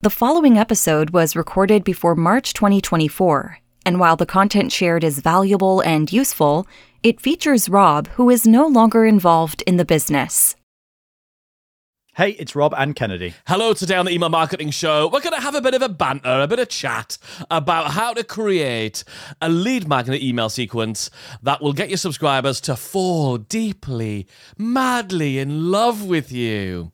The following episode was recorded before March 2024, and while the content shared is valuable and useful, it features Rob, who is no longer involved in the business. Hey, it's Rob and Kennedy. Hello, today on the Email Marketing Show, we're going to have a bit of a banter, a bit of chat about how to create a lead magnet email sequence that will get your subscribers to fall deeply, madly in love with you.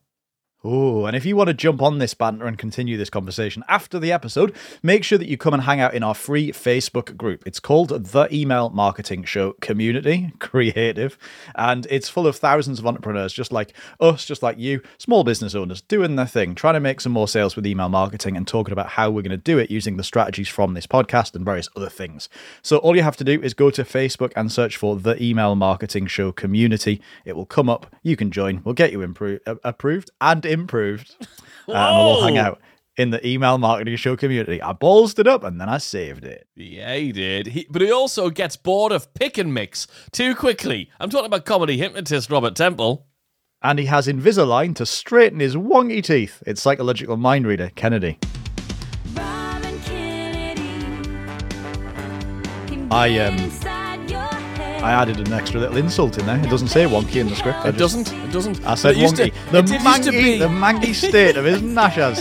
Oh, and if you want to jump on this banter and continue this conversation after the episode, make sure that you come and hang out in our free Facebook group. It's called the Email Marketing Show Community Creative, and it's full of thousands of entrepreneurs just like us, just like you, small business owners doing their thing, trying to make some more sales with email marketing and talking about how we're going to do it using the strategies from this podcast and various other things. So all you have to do is go to Facebook and search for the Email Marketing Show Community. It will come up. You can join. We'll get you impro- uh, approved and improved. Uh, and we'll all hang out in the email marketing show community. I ballsed it up and then I saved it. Yeah, he did. He, but he also gets bored of pick and mix too quickly. I'm talking about comedy hypnotist Robert Temple. And he has Invisalign to straighten his wonky teeth. It's psychological mind reader Kennedy. I um I added an extra little insult in there. It doesn't say wonky in the script. I It just- doesn't. It doesn't. I said wonky. to- the it did used to mangy, be- the mangy state of his gnashers.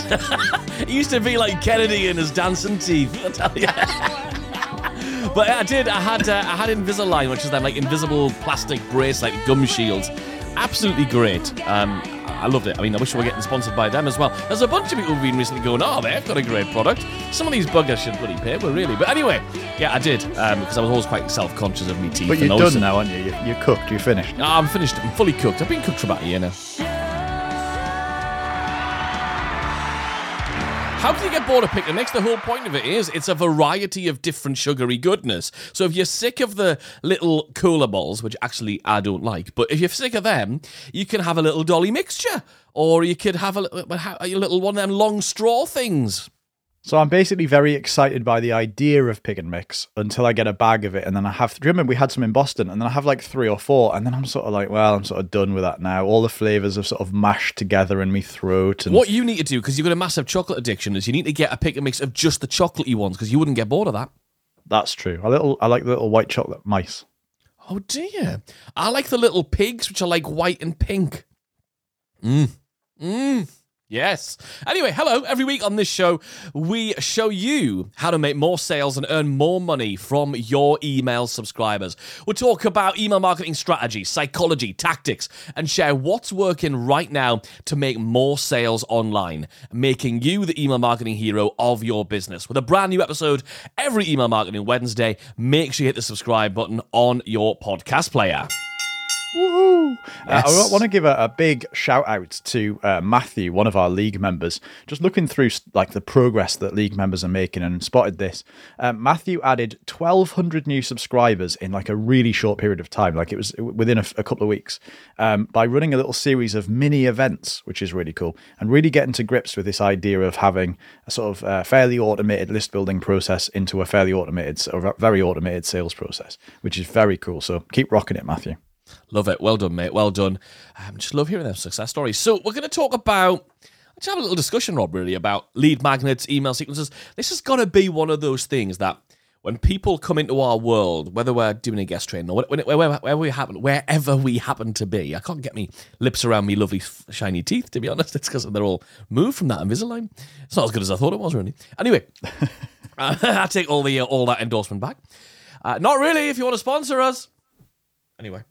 It used to be like Kennedy and his dancing teeth. I tell you. but I did. I had. Uh, I had Invisalign, which is that like invisible plastic brace, like gum shields. Absolutely great. Um, I loved it. I mean, I wish we were getting sponsored by them as well. There's a bunch of people who've been recently going, "Oh, they've got a great product." Some of these buggers should bloody pay, but really. But anyway, yeah, I did um, because I was always quite self-conscious of me teeth. But you're done now, aren't you? You- You're cooked. You're finished. Ah, I'm finished. I'm fully cooked. I've been cooked for about a year now. How can you get bored of and? The whole point of it is it's a variety of different sugary goodness. So if you're sick of the little cola balls, which actually I don't like, but if you're sick of them, you can have a little dolly mixture, or you could have a, a little one of them long straw things. So I'm basically very excited by the idea of pick and mix until I get a bag of it, and then I have. Do you remember we had some in Boston, and then I have like three or four, and then I'm sort of like, well, I'm sort of done with that now. All the flavors have sort of mashed together in my throat, and What you need to do, because you've got a massive chocolate addiction, is you need to get a pick and mix of just the chocolatey ones, because you wouldn't get bored of that. that's true. A little, I like the little white chocolate mice. Oh dear. I like the little pigs, which are like white and pink. Mmm. Mmm. Yes. Anyway, hello. Every week on this show, we show you how to make more sales and earn more money from your email subscribers. We'll talk about email marketing strategy, psychology, tactics, and share what's working right now to make more sales online, making you the email marketing hero of your business. With a brand new episode every email marketing Wednesday, make sure you hit the subscribe button on your podcast player. Woohoo! Uh, I want to give a, a big shout out to uh, Matthew, one of our league members. Just looking through like the progress that league members are making, and spotted this. Um, Matthew added 1,200 new subscribers in like a really short period of time. Like it was within a couple of weeks um, by running a little series of mini events, which is really cool, and really getting to grips with this idea of having a sort of uh, fairly automated list building process into a fairly automated, or very automated sales process, which is very cool. So keep rocking it, Matthew. Love it. Well done, mate. Well done. Um, just love hearing them success stories. So we're going to talk about. Let's have a little discussion, Rob, really, about lead magnets, email sequences. This is going to be one of those things that when people come into our world, whether we're doing a guest training or wherever we happen, wherever we happen to be, I can't get me lips around me lovely shiny teeth. To be honest, it's because they're all moved from that Invisalign. It's not as good as I thought it was, really. Anyway, I take all the uh, all that endorsement back. Uh, not really. If you want to sponsor us, anyway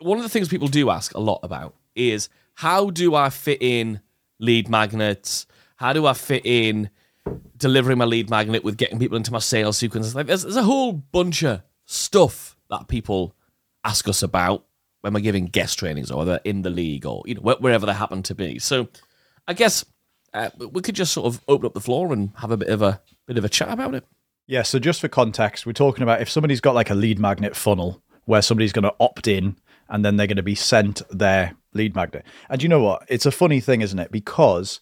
one of the things people do ask a lot about is how do I fit in lead magnets? How do I fit in delivering my lead magnet with getting people into my sales sequences? Like there's, there's a whole bunch of stuff that people ask us about when we're giving guest trainings or they're in the league or you know wherever they happen to be. So I guess uh, we could just sort of open up the floor and have a bit of a bit of a chat about it. Yeah, so just for context, we're talking about if somebody's got like a lead magnet funnel where somebody's going to opt in and then they're going to be sent their lead magnet. And you know what? It's a funny thing, isn't it? Because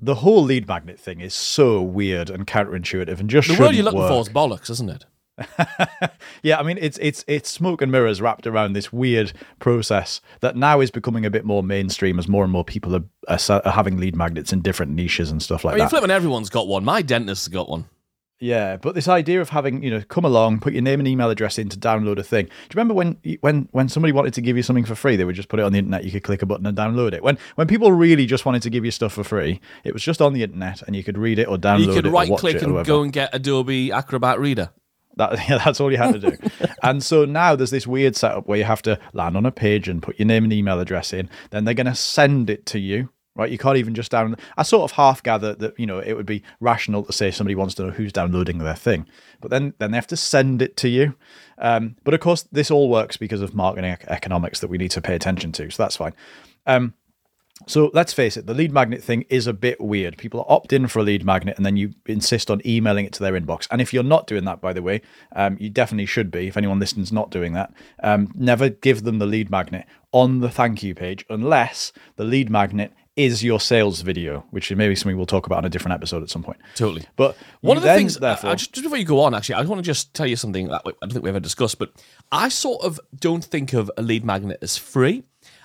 the whole lead magnet thing is so weird and counterintuitive and just The word you're looking work. for is bollocks, isn't it? yeah, I mean it's it's it's smoke and mirrors wrapped around this weird process that now is becoming a bit more mainstream as more and more people are, are, are having lead magnets in different niches and stuff like I mean, that. flipping everyone's got one. My dentist's got one. Yeah, but this idea of having you know come along, put your name and email address in to download a thing. Do you remember when when when somebody wanted to give you something for free, they would just put it on the internet. You could click a button and download it. When when people really just wanted to give you stuff for free, it was just on the internet and you could read it or download it. You could right click and go and get Adobe Acrobat Reader. That, yeah, that's all you had to do. and so now there's this weird setup where you have to land on a page and put your name and email address in. Then they're going to send it to you. Right, you can't even just down. I sort of half gather that you know it would be rational to say somebody wants to know who's downloading their thing, but then then they have to send it to you. Um, but of course, this all works because of marketing ec- economics that we need to pay attention to. So that's fine. Um, so let's face it, the lead magnet thing is a bit weird. People opt in for a lead magnet and then you insist on emailing it to their inbox. And if you're not doing that, by the way, um, you definitely should be. If anyone listening's not doing that, um, never give them the lead magnet on the thank you page unless the lead magnet is your sales video, which is maybe something we'll talk about in a different episode at some point. Totally. But One of the then, things, therefore, uh, just, just before you go on, actually, I want to just tell you something that I don't think we ever discussed, but I sort of don't think of a lead magnet as free.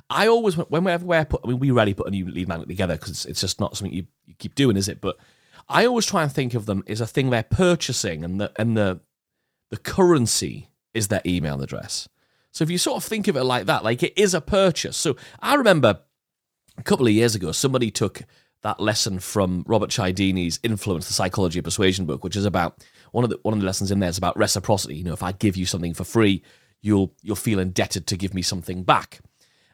I always, whenever we put, I mean, we rarely put a new lead magnet together because it's, it's just not something you, you keep doing, is it? But I always try and think of them as a thing they're purchasing, and the and the the currency is their email address. So if you sort of think of it like that, like it is a purchase. So I remember a couple of years ago, somebody took that lesson from Robert Cialdini's Influence, the Psychology of Persuasion book, which is about one of the one of the lessons in there is about reciprocity. You know, if I give you something for free, you'll you'll feel indebted to give me something back.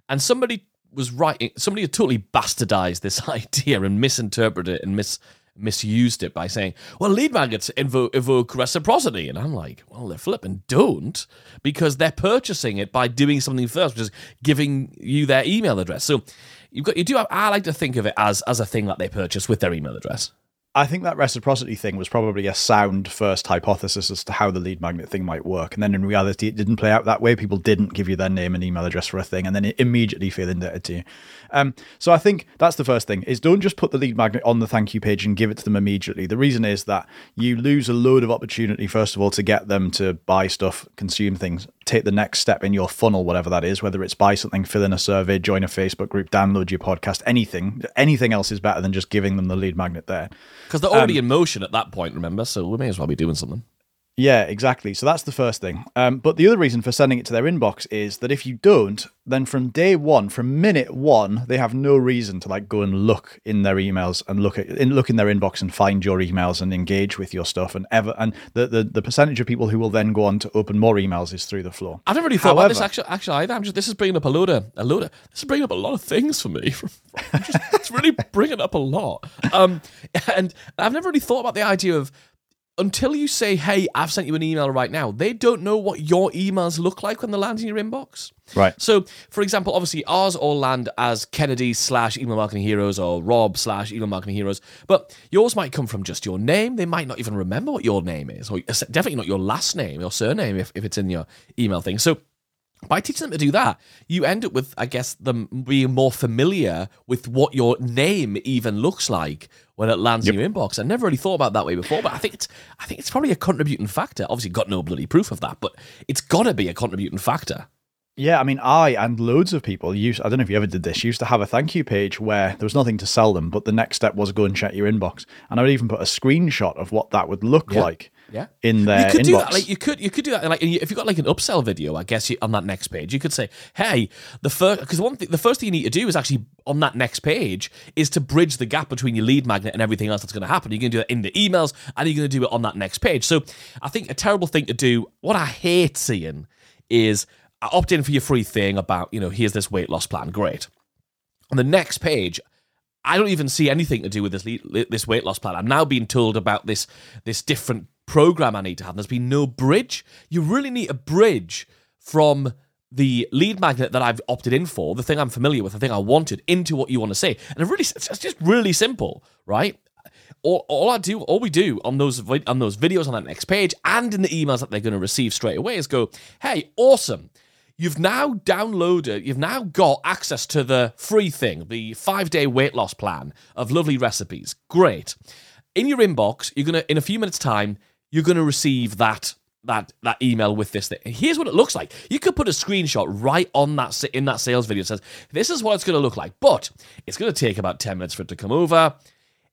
And somebody was writing, somebody had totally bastardized this idea and misinterpreted it and mis misused it by saying, well, lead magnets invo- evoke reciprocity. And I'm like, well, they're flipping don't because they're purchasing it by doing something first, which is giving you their email address. So you've got, you do have, I like to think of it as, as a thing that they purchase with their email address. I think that reciprocity thing was probably a sound first hypothesis as to how the lead magnet thing might work. And then in reality, it didn't play out that way. People didn't give you their name and email address for a thing and then immediately feel indebted to you. Um, so I think that's the first thing is don't just put the lead magnet on the thank you page and give it to them immediately. The reason is that you lose a load of opportunity, first of all, to get them to buy stuff, consume things, take the next step in your funnel, whatever that is, whether it's buy something, fill in a survey, join a Facebook group, download your podcast, anything. Anything else is better than just giving them the lead magnet there. Because they're already in motion at that point, remember? So we may as well be doing something. Yeah, exactly. So that's the first thing. Um, but the other reason for sending it to their inbox is that if you don't, then from day one, from minute one, they have no reason to like go and look in their emails and look at in, look in their inbox and find your emails and engage with your stuff and ever and the, the the percentage of people who will then go on to open more emails is through the floor. I've never really thought about this actually. Actually, either. I'm just this is bringing up a load of a load of this is bringing up a lot of things for me. I'm just, it's really bringing up a lot. Um, and I've never really thought about the idea of until you say, "Hey, I've sent you an email right now." They don't know what your emails look like when they land in your inbox. Right. So, for example, obviously ours all land as Kennedy slash email marketing heroes or Rob slash email marketing heroes, but yours might come from just your name. They might not even remember what your name is, or uh, definitely not your last name your surname if, if it's in your email thing. So, by teaching them to do that, you end up with, I guess, them being more familiar with what your name even looks like when it lands in your inbox. I never really thought about that way before, but I think it's, I think it's probably a contributing factor. Obviously, got no bloody proof of that, but it's got to be a contributing factor. Yeah, I mean, I and loads of people used. I don't know if you ever did this. Used to have a thank you page where there was nothing to sell them, but the next step was go and check your inbox, and I would even put a screenshot of what that would look like. Yeah. in their you could inbox. do that. Like you could, you could do that. Like if you got like an upsell video, I guess you, on that next page, you could say, "Hey, the first because one thing, the first thing you need to do is actually on that next page is to bridge the gap between your lead magnet and everything else that's going to happen. You're going to do it in the emails, and you're going to do it on that next page. So I think a terrible thing to do. What I hate seeing is I opt in for your free thing about you know here's this weight loss plan. Great. On the next page, I don't even see anything to do with this le- this weight loss plan. I'm now being told about this this different program I need to have. There's been no bridge. You really need a bridge from the lead magnet that I've opted in for, the thing I'm familiar with, the thing I wanted, into what you want to say. And it really, it's just really simple, right? All, all I do, all we do on those on those videos on that next page, and in the emails that they're going to receive straight away, is go, "Hey, awesome! You've now downloaded, you've now got access to the free thing, the five day weight loss plan of lovely recipes. Great. In your inbox, you're gonna, in a few minutes' time, you're gonna receive that that that email with this thing. Here's what it looks like. You could put a screenshot right on that in that sales video. Says this is what it's going to look like, but it's going to take about ten minutes for it to come over.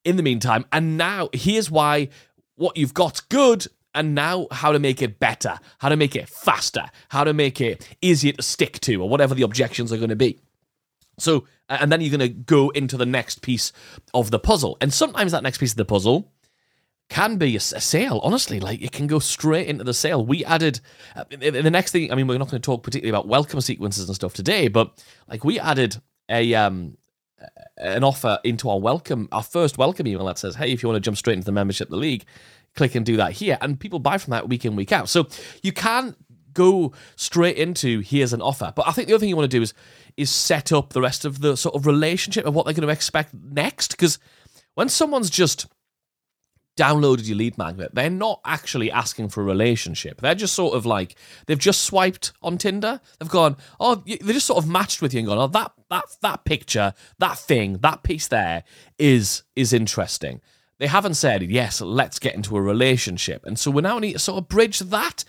In the meantime, and now here's why what you've got's good. And now, how to make it better, how to make it faster, how to make it easier to stick to, or whatever the objections are going to be. So, and then you're going to go into the next piece of the puzzle. And sometimes that next piece of the puzzle can be a, sale, honestly. Like, it can go straight into the sale. We added uh, the next thing, I mean, we're not going to talk particularly about welcome sequences and stuff today, but like, we added a, um, an offer into our welcome, our first welcome email that says, hey, if you want to jump straight into the membership of the league, click and do that here. And people buy from that week in, week out. So you can go straight into here's an offer. But I think the other thing you want to do is is set up the rest of the sort of relationship of what they're going to expect next. Because when someone's just downloaded your lead magnet, they're not actually asking for a relationship. They're just sort of like they've just swiped on Tinder. They've gone, oh, they just sort of matched with you and gone, oh, that that that picture, that thing, that piece there is is interesting. They haven't said, yes, let's get into a relationship. And so we now need to sort of bridge that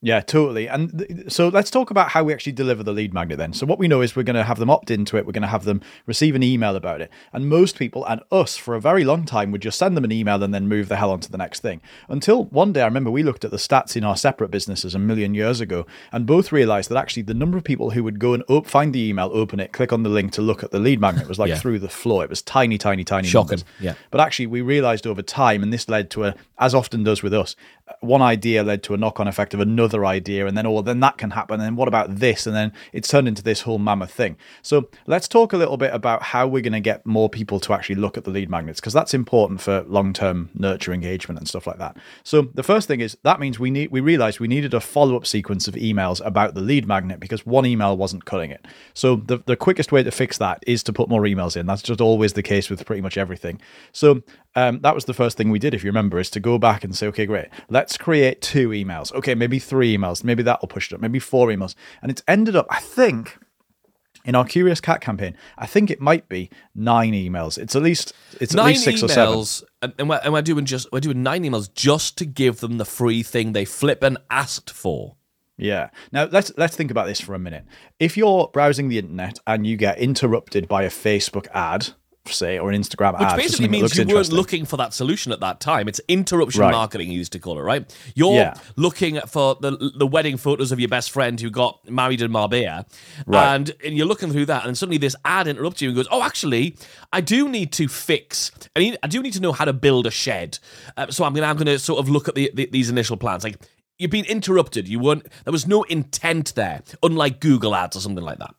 yeah, totally. And th- so let's talk about how we actually deliver the lead magnet then. So what we know is we're going to have them opt into it. We're going to have them receive an email about it. And most people and us for a very long time would just send them an email and then move the hell on to the next thing. Until one day I remember we looked at the stats in our separate businesses a million years ago and both realized that actually the number of people who would go and op- find the email, open it, click on the link to look at the lead magnet was like Yeah. through the floor. It was tiny, tiny, tiny Shocking. numbers. Yeah. But actually, we realized over time, and this led to a, as often does with us, one idea led to a knock on effect of another idea, and then, oh, then that can happen. And then what about this? And then it's turned into this whole mammoth thing. So let's talk a little bit about how we're going to get more people to actually look at the lead magnets, because that's important for long term nurture engagement and stuff like that. So the first thing is that means we need, we realized we needed a follow up sequence of emails about the lead magnet because one email wasn't cutting it. So the, the quickest way to fix that is to put more emails in. That's just always the case with pretty much everything. So um, that was the first thing we did, if you remember, is to go back and say, okay, great, let's create two emails. Okay, maybe three emails. Maybe that'll push it up. Maybe four emails. And it's ended up, I think, in our Curious Cat campaign, I think it might be nine emails. It's at least it's at nine least six or seven. emails, and, and, we're, and we're doing just we're doing nine emails just to give them the free thing they flip and asked for. Yeah. Now let's let's think about this for a minute. If you're browsing the internet and you get interrupted by a Facebook ad, say, or an Instagram Which ad, Which basically means you weren't looking for that solution at that time. It's interruption Right. marketing, you used to call it, right? You're Yeah. looking for the the wedding photos of your best friend who got married in Marbella, Right. and, and you're looking through that, and suddenly this ad interrupts you and goes, "Oh, actually, I do need to fix. I need, I do need to know how to build a shed. Uh, so I'm gonna I'm gonna sort of look at the, the these initial plans, like." You've been interrupted. You weren't. There was no intent there, unlike Google Ads or something like that.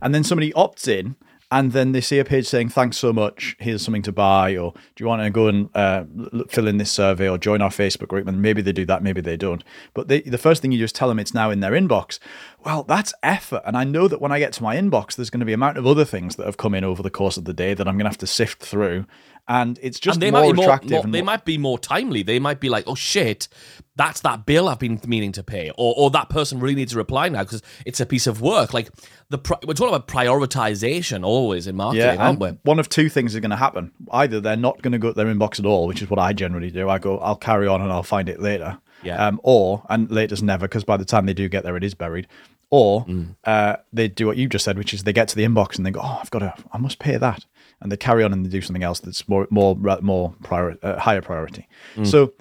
and then somebody opts in and then they see a page saying thanks so much. Here's something to buy or do you want to go and uh, fill in this survey or join our facebook group? And maybe they do that maybe they don't. But they, the first thing you just tell them it's now in their inbox. Well that's effort. And i know that when i get to my inbox there's going to be a amount of other things that have come in over the course of the day that i'm going to have to sift through and it's just and they more might be more, attractive more- they might be more timely. They might be like, "Oh shit, that's that bill I've been meaning to pay," or or that person really needs a reply now because it's a piece of work. Like the pri- we're talking about prioritization always in marketing, Yeah, aren't we? one of two things is going to happen. Either they're not going to go to their inbox at all, which is what I generally do. I go, I'll carry on and I'll find it later. Yeah. Um, or and later's never because by the time they do get there, it is buried. Or Mm. uh, they do what you just said, which is they get to the inbox and they go, oh, I've got to, I must pay that, and they carry on and they do something else that's more, more, more prior, uh, higher priority. Mm. So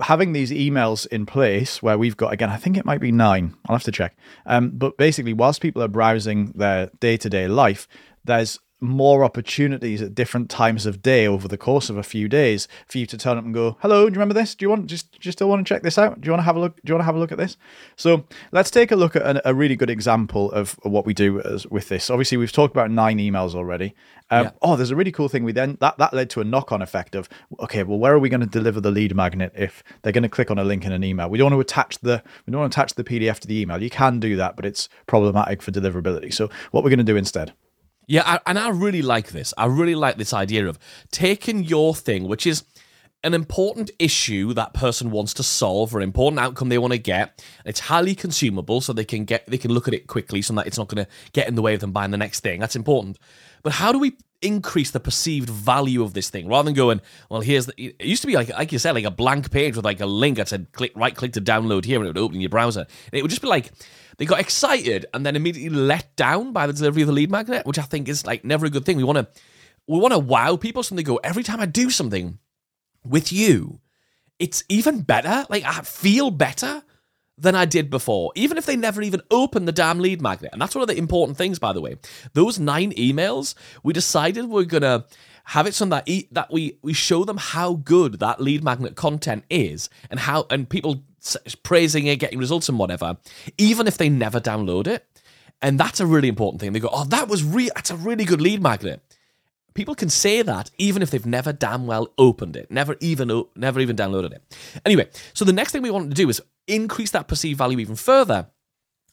having these emails in place where we've got again i think it might be nine i'll have to check um, but basically whilst people are browsing their day-to-day life there's more opportunities at different times of day over the course of a few days for you to turn up and go hello do you remember this? Do you want just do you still want to check this out? Do you want to have a look do you want to have a look at this? So let's take a look at an, a really good example of what we do as, with this. Obviously we've talked about nine emails already. Um, Yeah. oh there's a really cool thing we then that that led to a knock-on effect of okay well where are we going to deliver the lead magnet if they're going to click on a link in an email? We don't want to attach the we don't want to attach the pdf to the email. You can do that but it's problematic for deliverability. So what we're going to do instead Yeah, I, and I really like this. I really like this idea of taking your thing, which is an important issue that person wants to solve or an important outcome they want to get. It's highly consumable, so they can get they can look at it quickly, so that it's not going to get in the way of them buying the next thing. That's important. But how do we increase the perceived value of this thing rather than going, well, here's the. It used to be like, like you said, like a blank page with like a link that said click right click to download here and it would open your browser. It would just be like they got excited and then immediately let down by the delivery of the lead magnet, which I think is like never a good thing. We want to we want to wow people so they go every time I do something with you, it's even better. Like I feel better than I did before, even if they never even open the damn lead magnet. And that's one of the important things, by the way. Those nine emails, we decided we're gonna have it so that e- that we we show them how good that lead magnet content is, and how and people praising it, getting results and whatever, even if they never download it. And that's a really important thing. They go, "Oh, that was real. That's a really good lead magnet." People can say that even if they've never damn well opened it, never even o- never even downloaded it. Anyway, so the next thing we want to do is increase that perceived value even further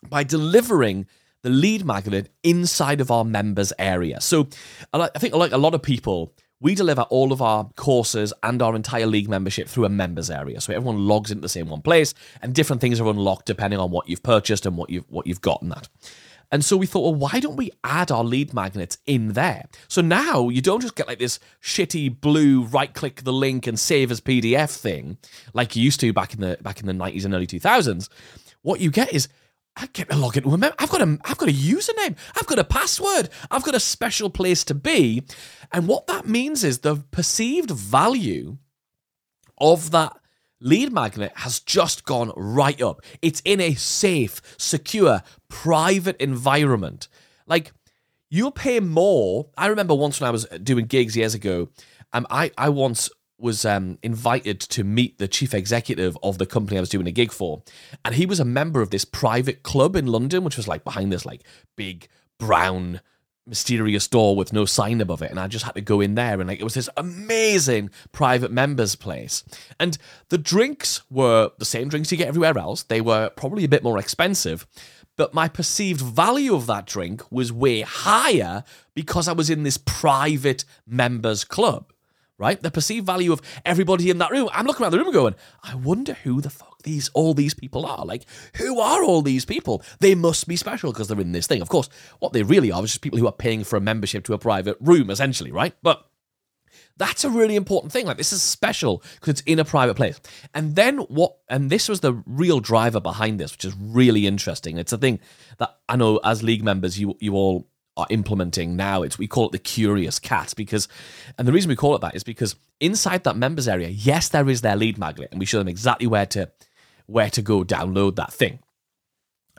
by delivering the lead magnet inside of our members area. So I think like a lot of people, we deliver all of our courses and our entire league membership through a members area. So everyone logs into the same one place and different things are unlocked depending on what you've purchased and what you've what you've gotten that. And so we thought, well, why don't we add our lead magnets in there? So now you don't just get like this shitty blue right click the link and save as PDF thing like you used to back in the back in the 90s and early 2000s. What you get is I get to log a mem- I've got a I've got a username, I've got a password, I've got a special place to be. And what that means is the perceived value of that lead magnet has just gone right up. It's in a safe, secure, private environment. Like you'll pay more. I remember once when I was doing gigs years ago, um, I I once was um, invited to meet the chief executive of the company I was doing a gig for, and he was a member of this private club in London, which was like behind this like big brown mysterious door with no sign above it. And I just had to go in there and like it was this amazing private members place. And the drinks were the same drinks you get everywhere else. They were probably a bit more expensive but my perceived value of that drink was way higher because I was in this private members club right? The perceived value of everybody in that room. I'm looking around the room going, I wonder who the fuck these all these people are. Like, who are all these people? They must be special because they're in this thing. Of course, what they really are is just people who are paying for a membership to a private room, essentially, right? But that's a really important thing. Like this is special because it's in a private place. And then what? And this was the real driver behind this, which is really interesting. It's a thing that I know as league members, you you all are implementing now. It's we call it the curious cat because, and the reason we call it that is because inside that members area, yes, there is their lead magnet, and we show them exactly where to where to go download that thing,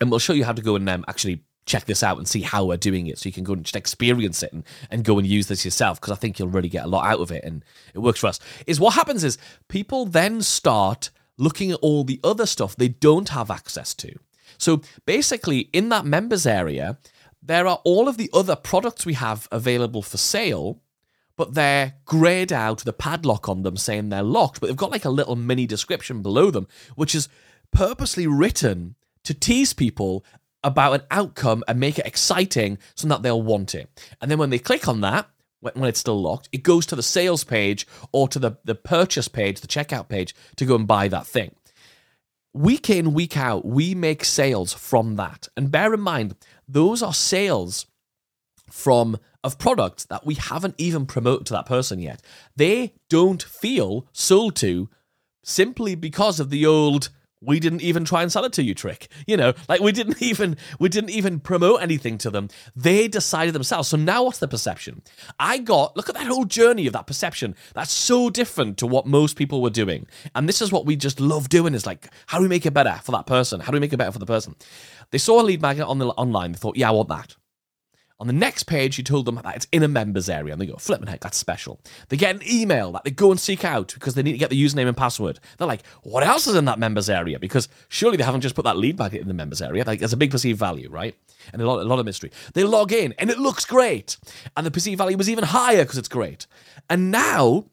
and we'll show you how to go and um, actually check this out and see how we're doing it so you can go and just experience it and, and go and use this yourself because I think you'll really get a lot out of it and it works for us. Is what happens is people then start looking at all the other stuff they don't have access to. So basically, in that members area, there are all of the other products we have available for sale, but they're grayed out with a padlock on them saying they're locked, but they've got like a little mini description below them, which is purposely written to tease people about an outcome and make it exciting so that they'll want it. And then when they click on that, when when it's still locked, it goes to the sales page or to the, the purchase page, the checkout page to go and buy that thing. Week in, week out, we make sales from that. And bear in mind, those are sales from of products that we haven't even promoted to that person yet. They don't feel sold to simply because of the old we didn't even try and sell it to you trick. You know like we didn't even we didn't even promote anything to them. They decided themselves. So now what's the perception? I got look at that whole journey of that perception. That's so different to what most people were doing. And this is what we just love doing is like how do we make it better for that person? How do we make it better for the person? They saw a lead magnet on the online. They thought yeah i want that on the next page, you told them that it's in a members area, and they go, flipping heck, that's special. They get an email that they go and seek out because they need to get the username and password. They're like, what else is in that members area? Because surely they haven't just put that lead magnet in the members area. Like, there's a big perceived value, right? And a lot, a lot of mystery. They log in, and it looks great. And the perceived value was even higher because it's great. And now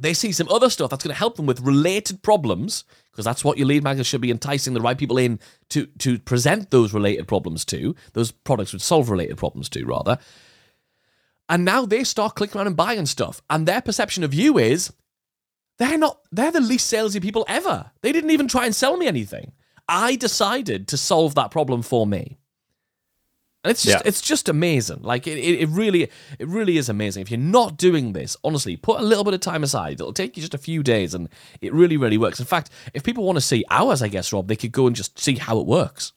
they see some other stuff that's going to help them with related problems because that's what your lead magnet should be enticing the right people in to to present those related problems to those products would solve related problems to rather. And now they start clicking around and buying stuff and their perception of you is they're not they're the least salesy people ever. They didn't even try and sell me anything. I decided to solve that problem for me And it's just Yeah. it's just amazing. Like it, it, it really it really is amazing. If you're not doing this, honestly, put a little bit of time aside. It'll take you just a few days and it really, really works. In fact, if people want to see ours, I guess, Rob, they could go and just see how it works.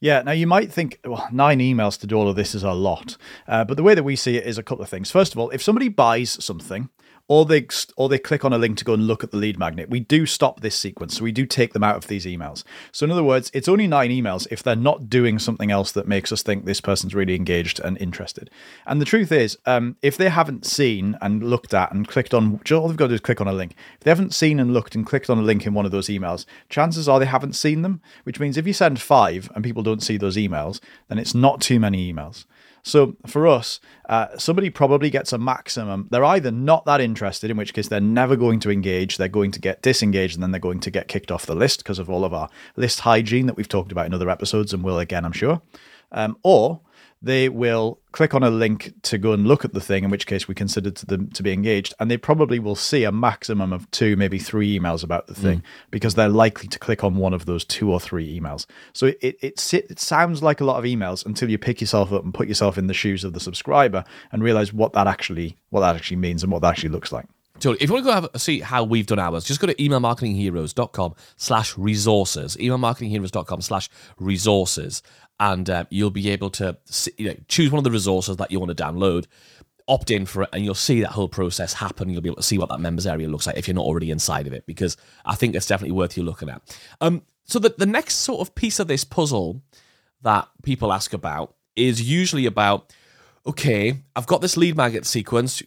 Yeah, now you might think, well, nine emails to do all of this is a lot. Uh, but the way that we see it is a couple of things. First of all, if somebody buys something, or they or they click on a link to go and look at the lead magnet, we do stop this sequence. So we do take them out of these emails. So in other words, it's only nine emails if they're not doing something else that makes us think this person's really engaged and interested. And the truth is, um, if they haven't seen and looked at and clicked on, all they've got to do is click on a link. If they haven't seen and looked and clicked on a link in one of those emails, chances are they haven't seen them. Which means if you send five and people don't see those emails, then it's not too many emails. So for us, uh, somebody probably gets a maximum. They're either not that interested, in which case they're never going to engage, they're going to get disengaged, and then they're going to get kicked off the list because of all of our list hygiene that we've talked about in other episodes and will again, I'm sure. Um, or they will click on a link to go and look at the thing, in which case we consider to them to be engaged, and they probably will see a maximum of two, maybe three emails about the thing mm. because they're likely to click on one of those two or three emails. So it it, it, it sounds like a lot of emails until you pick yourself up and put yourself in the shoes of the subscriber and realize what that actually what that actually means and what that actually looks like. Totally. If you want to go have a see how we've done ours, just go to emailmarketingheroes.com slash resources, emailmarketingheroes.com slash resources, and uh, you'll be able to you know, choose one of the resources that you want to download, opt in for it, and you'll see that whole process happen. You'll be able to see what that members area looks like if you're not already inside of it, because I think it's definitely worth you looking at. Um, so the, the next sort of piece of this puzzle that people ask about is usually about okay, I've got this lead magnet sequence.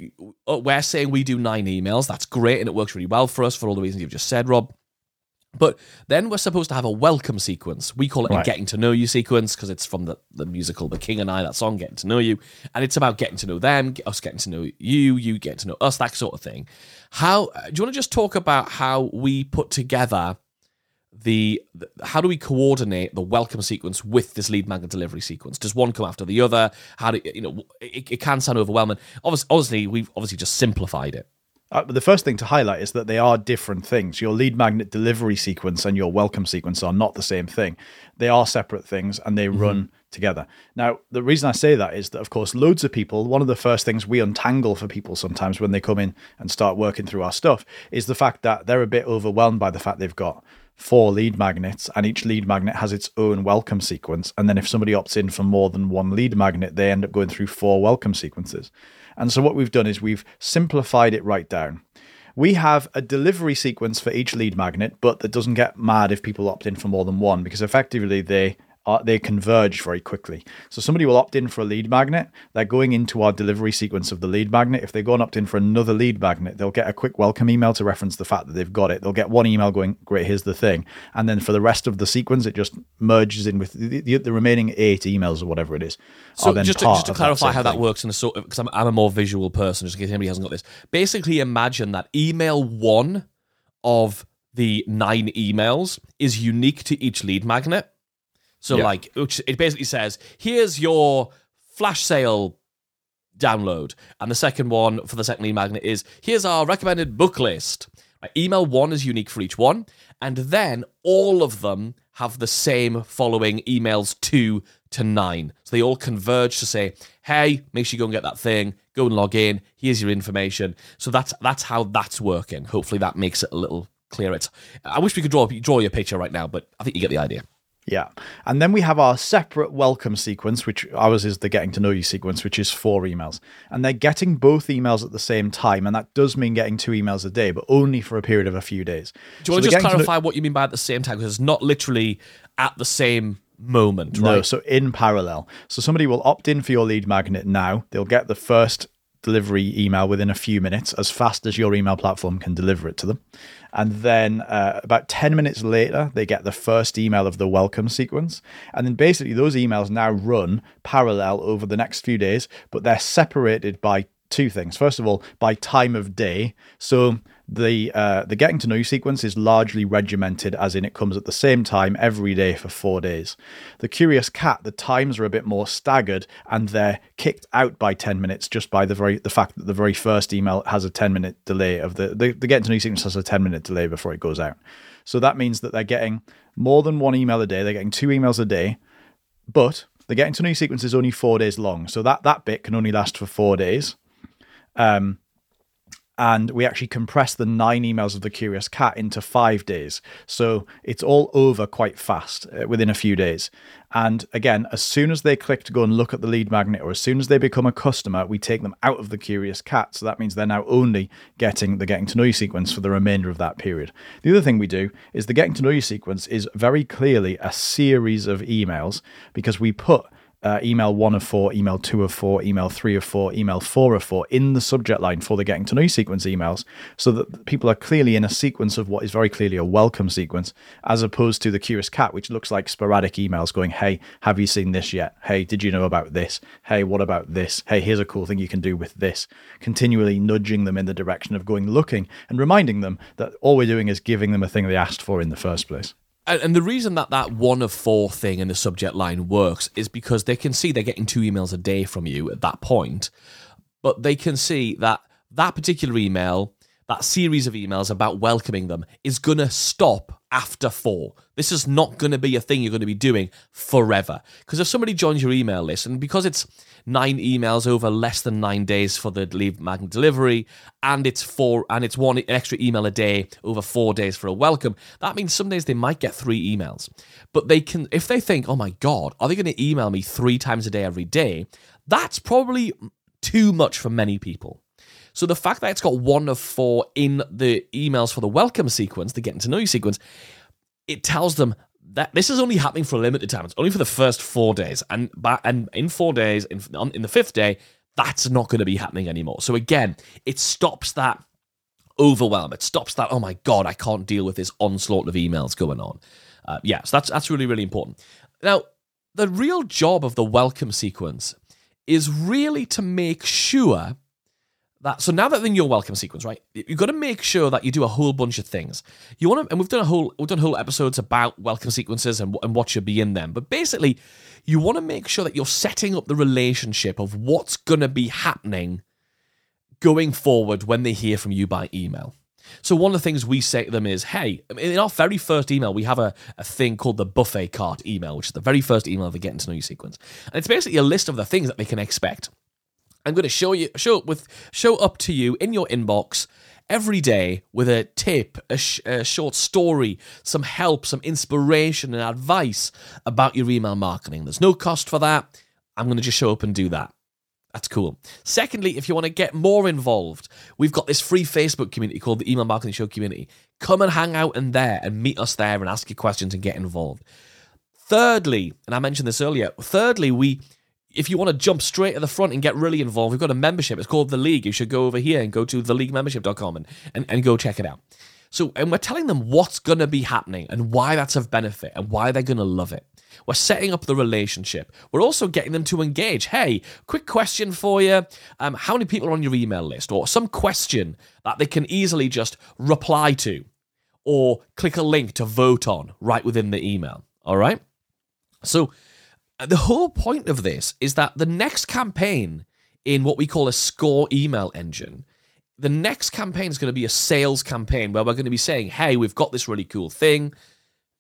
Uh, We're saying we do nine emails. That's great, and it works really well for us for all the reasons you've just said, Rob. But then we're supposed to have a welcome sequence. We call it a getting to know you sequence because it's from the, the musical The King and I, that song, Getting to Know You. And it's about getting to know them, us getting to know you, you getting to know us, that sort of thing. How uh, do you want to just talk about how we put together the, the how do we coordinate the welcome sequence with this lead magnet delivery sequence? Does one come after the other? How do you know? It, it can sound overwhelming. Obviously, obviously, we've obviously just simplified it. Uh, the first thing to highlight is that they are different things. Your lead magnet delivery sequence and your welcome sequence are not the same thing. They are separate things and they run together. Now, the reason I say that is that, of course, loads of people, one of the first things we untangle for people sometimes when they come in and start working through our stuff is the fact that they're a bit overwhelmed by the fact they've got four lead magnets and each lead magnet has its own welcome sequence and then if somebody opts in for more than one lead magnet they end up going through four welcome sequences and so what we've done is we've simplified it right down. We have a delivery sequence for each lead magnet but that doesn't get mad if people opt in for more than one because effectively they are, they converge very quickly. So somebody will opt in for a lead magnet. They're going into our delivery sequence of the lead magnet. If they go and opt in for another lead magnet, they'll get a quick welcome email to reference the fact that they've got it. They'll get one email going, "Great, here's the thing," and then for the rest of the sequence, it just merges in with the, the, the remaining eight emails or whatever it is. So then just to, just to clarify same how that thing. works in a sort of because I'm, I'm a more visual person, just in case anybody hasn't got this. Basically, imagine that email one of the nine emails is unique to each lead magnet. So, Yeah. like, which it basically says, "Here's your flash sale download," and the second one for the second lead magnet is, "Here's our recommended book list." Right, email one is unique for each one, and then all of them have the same following emails two to nine. So they all converge to say, "Hey, make sure you go and get that thing. Go and log in. Here's your information." So that's that's how that's working. Hopefully, that makes it a little clearer. I wish we could draw draw your picture right now, but I think you get the idea. Yeah. And then we have our separate welcome sequence, which ours is the getting to know you sequence, which is four emails. And they're getting both emails at the same time. And that does mean getting two emails a day, but only for a period of a few days. Do you want to just clarify what you mean by at the same time? Because it's not literally at the same moment, No, so in parallel. So somebody will opt in for your lead magnet now. They'll get the first delivery email within a few minutes, as fast as your email platform can deliver it to them. And then uh, about 10 minutes later, they get the first email of the welcome sequence. And then basically, those emails now run parallel over the next few days, but they're separated by two things. First of all, by time of day. So the uh, the getting to know you sequence is largely regimented, as in it comes at the same time every day for four days. The curious cat, the times are a bit more staggered, and they're kicked out by ten minutes just by the very the fact that the very first email has a ten minute delay of the the, the getting to know you sequence has a ten minute delay before it goes out. So that means that they're getting more than one email a day. They're getting two emails a day, but the getting to know you sequence is only four days long, so that that bit can only last for four days. Um, and we actually compress the nine emails of the curious cat into five days. So it's all over quite fast uh, within a few days. And again as soon as they click to go and look at the lead magnet or as soon as they become a customer we take them out of the curious cat. So that means they're now only getting the getting to know you sequence for the remainder of that period. The other thing we do is the getting to know you sequence is very clearly a series of emails because we put uh, email one of four, email two of four, email three of four, email four of four in the subject line for the getting to know you sequence emails so that people are clearly in a sequence of what is very clearly a welcome sequence, as opposed to the curious cat, which looks like sporadic emails going, Hey, have you seen this yet? Hey, did you know about this? Hey, what about this? Hey, here's a cool thing you can do with this. Continually nudging them in the direction of going looking and reminding them that all we're doing is giving them a thing they asked for in the first place. And, the reason that that one of four thing in the subject line works is because they can see they're getting two emails a day from you at that point, but they can see that that particular email, that series of emails about welcoming them, is going to stop after four. This is not going to be a thing you're going to be doing forever. Because if somebody joins your email list, and because it's nine emails over less than nine days for the lead magnet delivery, and it's four and it's one extra email a day over four days for a welcome. That means some days they might get three emails, but they can if they think, oh my god, are they going to email me three times a day every day? That's probably too much for many people. So the fact that it's got one of four in the emails for the welcome sequence, the getting to know you sequence, it tells them that this is only happening for a limited time. It's only for the first four days, and and in four days, in, in the fifth day, that's not going to be happening anymore. So again, it stops that overwhelm. It stops that. Oh my god, I can't deal with this onslaught of emails going on. Uh, yeah, so that's that's really really important. Now, the real job of the welcome sequence is really to make sure that so now that in your welcome sequence, right, you've got to make sure that you do a whole bunch of things. You want to, and we've done a whole we've done whole episodes about welcome sequences and, and what should be in them. But basically, you want to make sure that you're setting up the relationship of what's going to be happening going forward when they hear from you by email. So one of the things we say to them is, hey, in our very first email, we have a, a thing called the buffet cart email, which is the very first email of the getting to know you sequence. And it's basically a list of the things that they can expect. I'm going to show you show up with show up to you in your inbox every day with a tip, a, sh- a, short story, some help, some inspiration and advice about your email marketing. There's no cost for that. I'm going to just show up and do that. That's cool. Secondly, if you want to get more involved, we've got this free Facebook community called the Email Marketing Show Community. Come and hang out in there and meet us there and ask your questions and get involved. Thirdly, and I mentioned this earlier, thirdly, we if you want to jump straight to the front and get really involved, we've got a membership. It's called The League. You should go over here and go to theleaguemembership.com and, and, and go check it out. So, and we're telling them what's going to be happening and why that's of benefit and why they're going to love it. We're setting up the relationship. We're also getting them to engage. Hey, quick question for you. Um, how many people are on your email list? Or some question that they can easily just reply to or click a link to vote on right within the email. All right? So, Uh, the whole point of this is that the next campaign in what we call a score email engine, the next campaign is going to be a sales campaign where we're going to be saying, hey, we've got this really cool thing.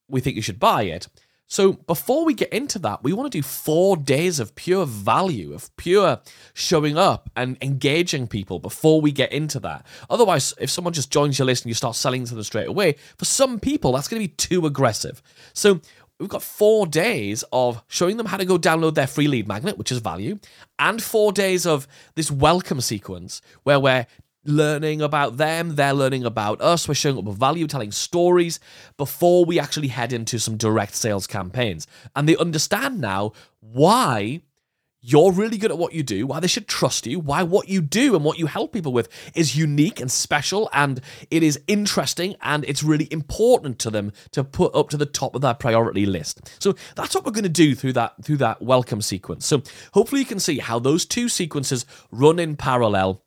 We think you should buy it. So before we get into that, we want to do four days of pure value, of pure showing up and engaging people before we get into that. Otherwise, if someone just joins your list and you start selling to them straight away, for some people, that's going to be too aggressive. So we've got four days of showing them how to go download their free lead magnet, which is value, and four days of this welcome sequence where we're learning about them, they're learning about us, we're showing up with value, telling stories before we actually head into some direct sales campaigns. And they understand now why you're really good at what you do, why they should trust you, why what you do and what you help people with is unique and special and it is interesting and it's really important to them to put up to the top of their priority list. So that's what we're going to do through that through that welcome sequence. So hopefully you can see how those two sequences run in parallel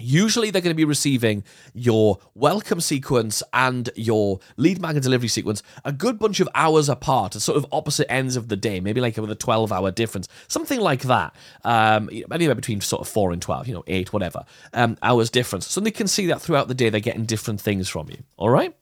Usually, they're going to be receiving your welcome sequence and your lead magnet delivery sequence a good bunch of hours apart, sort of opposite ends of the day, maybe like with a 12 hour difference, something like that. Um, anywhere between sort of 4 and 12, you know, 8, whatever, um, hours difference. So they can see that throughout the day they're getting different things from you. All right?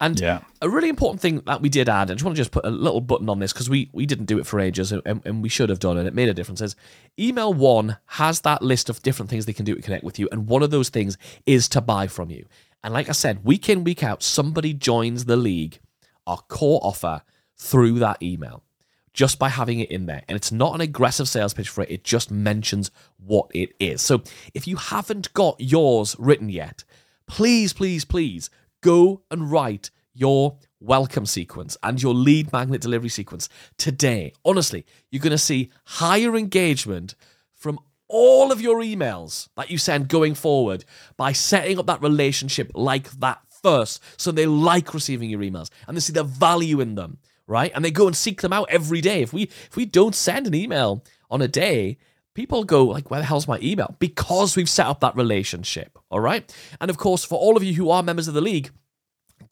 And Yeah. a really important thing that we did add, I just want to just put a little button on this because we, we didn't do it for ages and, and we should have done it. It made a difference. Is email one has that list of different things they can do to connect with you. And one of those things is to buy from you. And like I said, week in, week out, somebody joins the league, our core offer, through that email just by having it in there. And it's not an aggressive sales pitch for it, it just mentions what it is. So if you haven't got yours written yet, please, please, please go and write your welcome sequence and your lead magnet delivery sequence today. Honestly, you're going to see higher engagement from all of your emails that you send going forward by setting up that relationship like that first. So they like receiving your emails and they see the value in them, right? And they go and seek them out every day. If we if we don't send an email on a day, people go like, where the hell's my email? Because we've set up that relationship. All right. And of course, for all of you who are members of the league,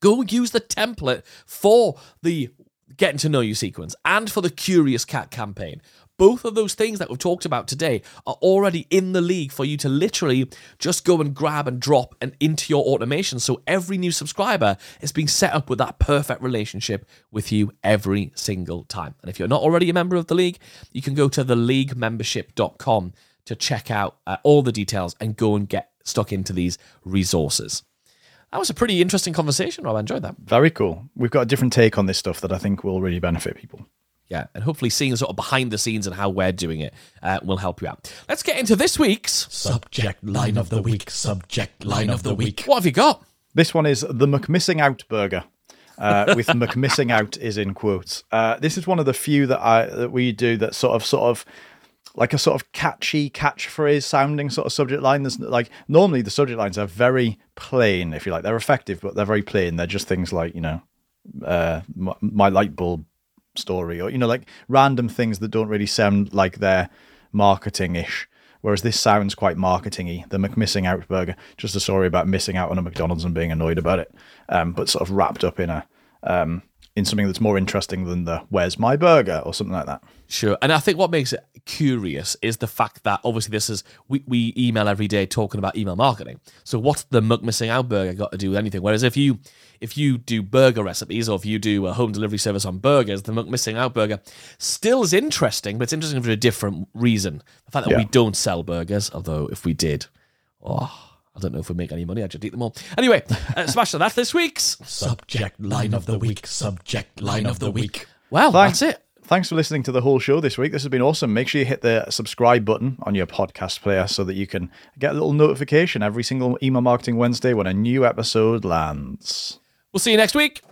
go use the template for the getting to know you sequence and for the curious cat campaign both of those things that we've talked about today are already in the league for you to literally just go and grab and drop and into your automation so every new subscriber is being set up with that perfect relationship with you every single time and if you're not already a member of the league you can go to theleaguemembership.com to check out uh, all the details and go and get stuck into these resources that was a pretty interesting conversation, Rob. I enjoyed that. Very cool. We've got a different take on this stuff that I think will really benefit people. Yeah, and hopefully seeing the sort of behind the scenes and how we're doing it uh, will help you out. Let's get into this week's Subject line of the week. Subject line of the week. What have you got? This one is the McMissing Out burger. Uh, with McMissing Out is in quotes. Uh, this is one of the few that I that we do that sort of sort of like a sort of catchy catchphrase sounding sort of subject line. There's like normally the subject lines are very plain, if you like. They're effective, but they're very plain. They're just things like you know, uh, my, my light bulb story, or you know, like random things that don't really sound like they're marketing ish. Whereas this sounds quite marketingy. The McMissing Out burger, just a story about missing out on a McDonald's and being annoyed about it, um, but sort of wrapped up in a um, in something that's more interesting than the "Where's my burger" or something like that. Sure. And I think what makes it curious is the fact that obviously this is we, we email every day talking about email marketing. So what's the McMissing out burger got to do with anything? Whereas if you if you do burger recipes or if you do a home delivery service on burgers, the McMissing out burger still is interesting, but it's interesting for a different reason. The fact that Yeah. we don't sell burgers, although if we did, oh I don't know if we make any money. I'd just eat them all. Anyway, uh, smash that. That's this week's. Subject line of the week. Subject line of the week. Well, Thanks. that's it. Thanks for listening to the whole show this week. This has been awesome. Make sure you hit the subscribe button on your podcast player so that you can get a little notification every single email marketing Wednesday when a new episode lands. We'll see you next week.